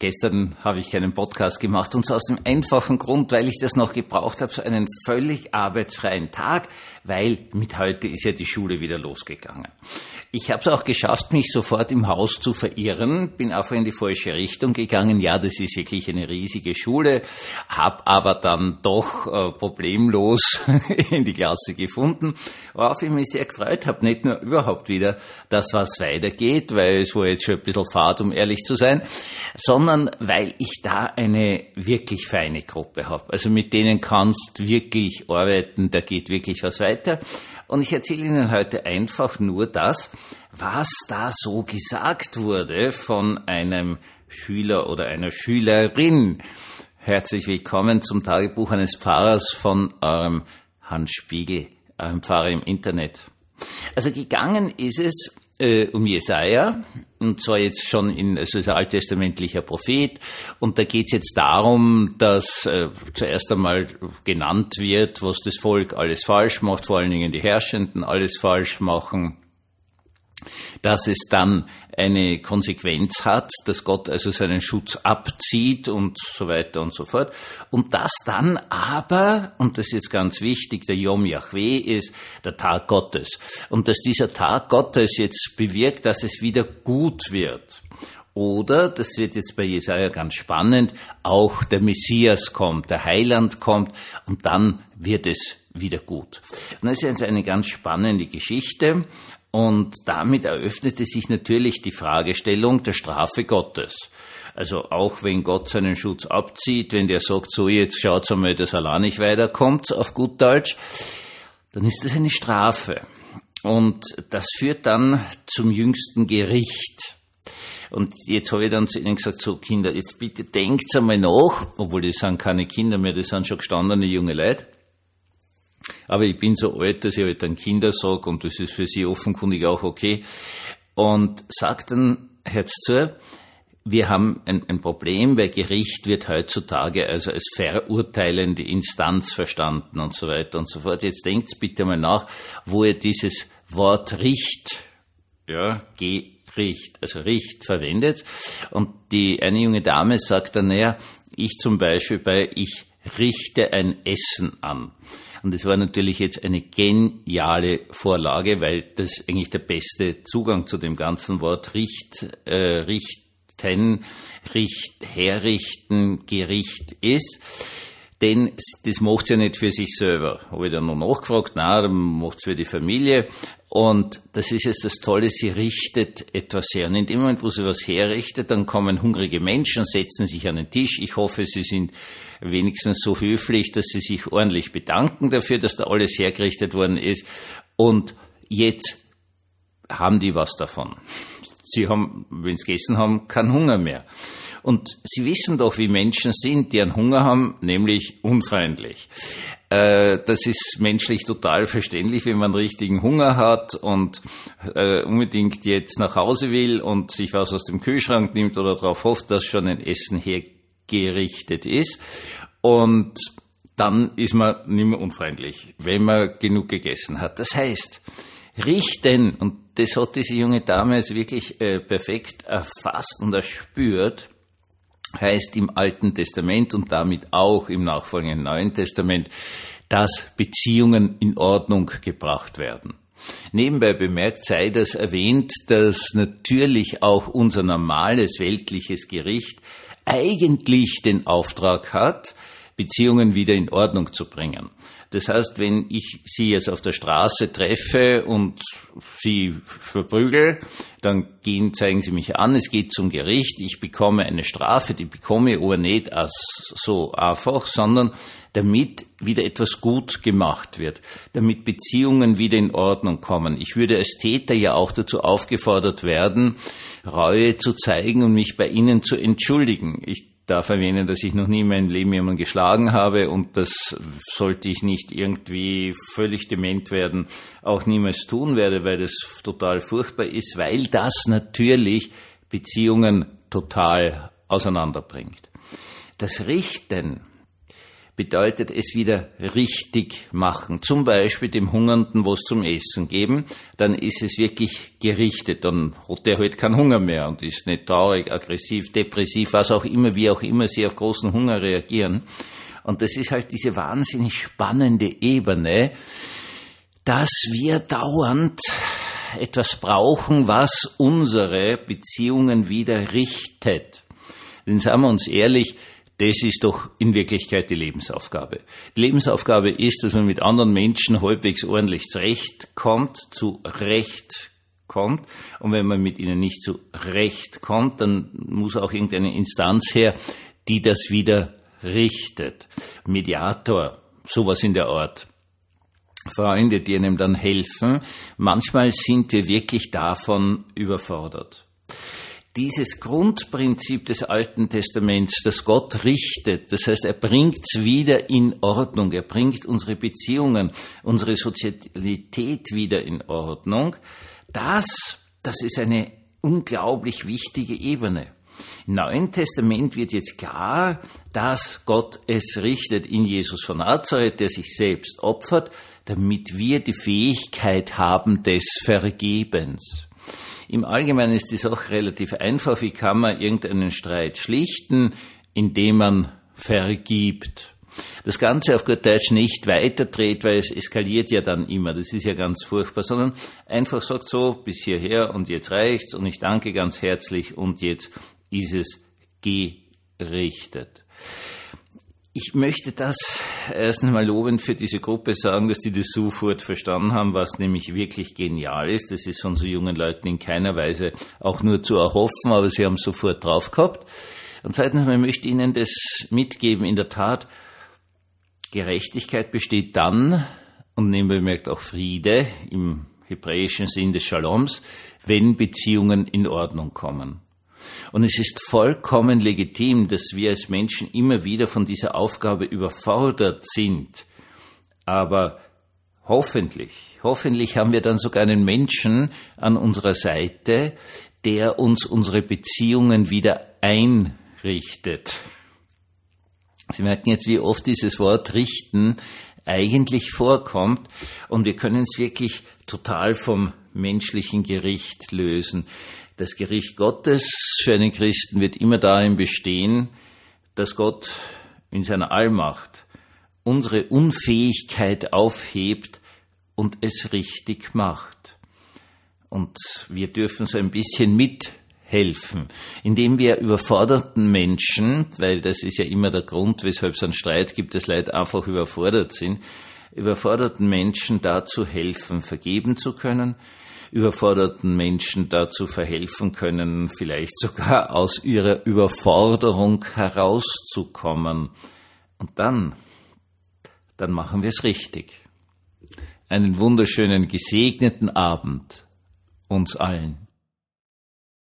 Gestern habe ich keinen Podcast gemacht und zwar aus dem einfachen Grund, weil ich das noch gebraucht habe, so einen völlig arbeitsfreien Tag, weil mit heute ist ja die Schule wieder losgegangen. Ich habe es auch geschafft, mich sofort im Haus zu verirren, bin einfach in die falsche Richtung gegangen. Ja, das ist wirklich eine riesige Schule, habe aber dann doch äh, problemlos in die Klasse gefunden, worauf ich mich sehr gefreut habe. Nicht nur überhaupt wieder, dass was weitergeht, weil es war jetzt schon ein bisschen fad, um ehrlich zu sein, sondern weil ich da eine wirklich feine Gruppe habe. Also mit denen kannst wirklich arbeiten, da geht wirklich was weiter. Und ich erzähle Ihnen heute einfach nur das, was da so gesagt wurde von einem Schüler oder einer Schülerin. Herzlich willkommen zum Tagebuch eines Pfarrers von eurem Hans Spiegel, eurem Pfarrer im Internet. Also gegangen ist es äh, um Jesaja, und zwar jetzt schon in, also ist ein alttestamentlicher Prophet, und da geht es jetzt darum, dass äh, zuerst einmal genannt wird, was das Volk alles falsch macht, vor allen Dingen die Herrschenden alles falsch machen dass es dann eine Konsequenz hat, dass Gott also seinen Schutz abzieht und so weiter und so fort. Und dass dann aber, und das ist jetzt ganz wichtig, der Yom Yahweh ist der Tag Gottes. Und dass dieser Tag Gottes jetzt bewirkt, dass es wieder gut wird. Oder, das wird jetzt bei Jesaja ganz spannend, auch der Messias kommt, der Heiland kommt und dann wird es wieder gut. Und das ist jetzt eine ganz spannende Geschichte und damit eröffnete sich natürlich die Fragestellung der Strafe Gottes. Also auch wenn Gott seinen Schutz abzieht, wenn der sagt, so jetzt schaut's einmal, dass Allah nicht weiterkommt, auf gut Deutsch, dann ist das eine Strafe. Und das führt dann zum jüngsten Gericht. Und jetzt habe ich dann zu ihnen gesagt, so Kinder, jetzt bitte denkt einmal nach, obwohl das sind keine Kinder mehr, das sind schon gestandene junge Leute. Aber ich bin so alt, dass ich halt dann Kinder sage und das ist für sie offenkundig auch okay. Und sagt dann, Herz zu, wir haben ein, ein, Problem, weil Gericht wird heutzutage also als verurteilende Instanz verstanden und so weiter und so fort. Jetzt denkt bitte mal nach, wo ihr dieses Wort Richt, ja, Gericht, also Richt verwendet. Und die eine junge Dame sagt dann, naja, ich zum Beispiel bei ich richte ein Essen an. Und es war natürlich jetzt eine geniale Vorlage, weil das eigentlich der beste Zugang zu dem ganzen Wort Richt, äh, Richten, Richt, Herrichten, Gericht ist. Denn das macht ja nicht für sich selber. Habe ich dann noch nachgefragt, na, dann macht es für die Familie. Und das ist jetzt das Tolle, sie richtet etwas her. Und in dem Moment, wo sie was herrichtet, dann kommen hungrige Menschen, setzen sich an den Tisch. Ich hoffe, sie sind wenigstens so höflich, dass sie sich ordentlich bedanken dafür, dass da alles hergerichtet worden ist. Und jetzt haben die was davon. Sie haben, wenn sie gegessen haben, keinen Hunger mehr. Und Sie wissen doch, wie Menschen sind, die einen Hunger haben, nämlich unfreundlich. Äh, das ist menschlich total verständlich, wenn man richtigen Hunger hat und äh, unbedingt jetzt nach Hause will und sich was aus dem Kühlschrank nimmt oder darauf hofft, dass schon ein Essen hergerichtet ist. Und dann ist man nicht mehr unfreundlich, wenn man genug gegessen hat. Das heißt, richten, und das hat diese junge Dame jetzt wirklich äh, perfekt erfasst und erspürt, heißt im Alten Testament und damit auch im nachfolgenden Neuen Testament, dass Beziehungen in Ordnung gebracht werden. Nebenbei bemerkt sei das erwähnt, dass natürlich auch unser normales weltliches Gericht eigentlich den Auftrag hat, Beziehungen wieder in Ordnung zu bringen. Das heißt, wenn ich Sie jetzt auf der Straße treffe und Sie verprügel, dann gehen, zeigen Sie mich an, es geht zum Gericht, ich bekomme eine Strafe, die bekomme ich aber nicht als so einfach, sondern damit wieder etwas gut gemacht wird, damit Beziehungen wieder in Ordnung kommen. Ich würde als Täter ja auch dazu aufgefordert werden, Reue zu zeigen und mich bei Ihnen zu entschuldigen. Ich darf erwähnen, dass ich noch nie in meinem Leben jemanden geschlagen habe und das sollte ich nicht irgendwie völlig dement werden, auch niemals tun werde, weil das total furchtbar ist, weil das natürlich Beziehungen total auseinanderbringt. Das Richten bedeutet es wieder richtig machen. Zum Beispiel dem Hungernden was zum Essen geben, dann ist es wirklich gerichtet. Dann hat der halt keinen Hunger mehr und ist nicht traurig, aggressiv, depressiv, was auch immer, wie auch immer sie auf großen Hunger reagieren. Und das ist halt diese wahnsinnig spannende Ebene, dass wir dauernd etwas brauchen, was unsere Beziehungen wieder richtet. Denn sagen wir uns ehrlich, das ist doch in Wirklichkeit die Lebensaufgabe. Die Lebensaufgabe ist, dass man mit anderen Menschen halbwegs ordentlich zurechtkommt, zu Recht kommt. Und wenn man mit ihnen nicht zu Recht kommt, dann muss auch irgendeine Instanz her, die das wieder richtet. Mediator, sowas in der Art. Freunde, die einem dann helfen. Manchmal sind wir wirklich davon überfordert dieses Grundprinzip des Alten Testaments, dass Gott richtet, das heißt, er bringt es wieder in Ordnung, er bringt unsere Beziehungen, unsere Sozialität wieder in Ordnung, das, das ist eine unglaublich wichtige Ebene. Im Neuen Testament wird jetzt klar, dass Gott es richtet in Jesus von Nazareth, der sich selbst opfert, damit wir die Fähigkeit haben des Vergebens. Im Allgemeinen ist die Sache relativ einfach. Wie kann man irgendeinen Streit schlichten, indem man vergibt? Das Ganze auf gut Deutsch nicht weiterdreht, weil es eskaliert ja dann immer. Das ist ja ganz furchtbar, sondern einfach sagt so, bis hierher und jetzt reicht's und ich danke ganz herzlich und jetzt ist es gerichtet. Ich möchte das erst einmal lobend für diese Gruppe sagen, dass die das sofort verstanden haben, was nämlich wirklich genial ist. Das ist von so jungen Leuten in keiner Weise auch nur zu erhoffen, aber sie haben sofort drauf gehabt. Und zweitens einmal möchte ich Ihnen das mitgeben. In der Tat, Gerechtigkeit besteht dann, und nebenbei bemerkt auch Friede im hebräischen Sinn des Shaloms, wenn Beziehungen in Ordnung kommen. Und es ist vollkommen legitim, dass wir als Menschen immer wieder von dieser Aufgabe überfordert sind. Aber hoffentlich, hoffentlich haben wir dann sogar einen Menschen an unserer Seite, der uns unsere Beziehungen wieder einrichtet. Sie merken jetzt, wie oft dieses Wort richten eigentlich vorkommt und wir können es wirklich total vom menschlichen Gericht lösen. Das Gericht Gottes für einen Christen wird immer darin bestehen, dass Gott in seiner Allmacht unsere Unfähigkeit aufhebt und es richtig macht. Und wir dürfen so ein bisschen mithelfen, indem wir überforderten Menschen, weil das ist ja immer der Grund, weshalb es einen Streit gibt, dass Leute einfach überfordert sind, überforderten Menschen dazu helfen, vergeben zu können, überforderten Menschen dazu verhelfen können, vielleicht sogar aus ihrer Überforderung herauszukommen. Und dann, dann machen wir es richtig. Einen wunderschönen, gesegneten Abend uns allen.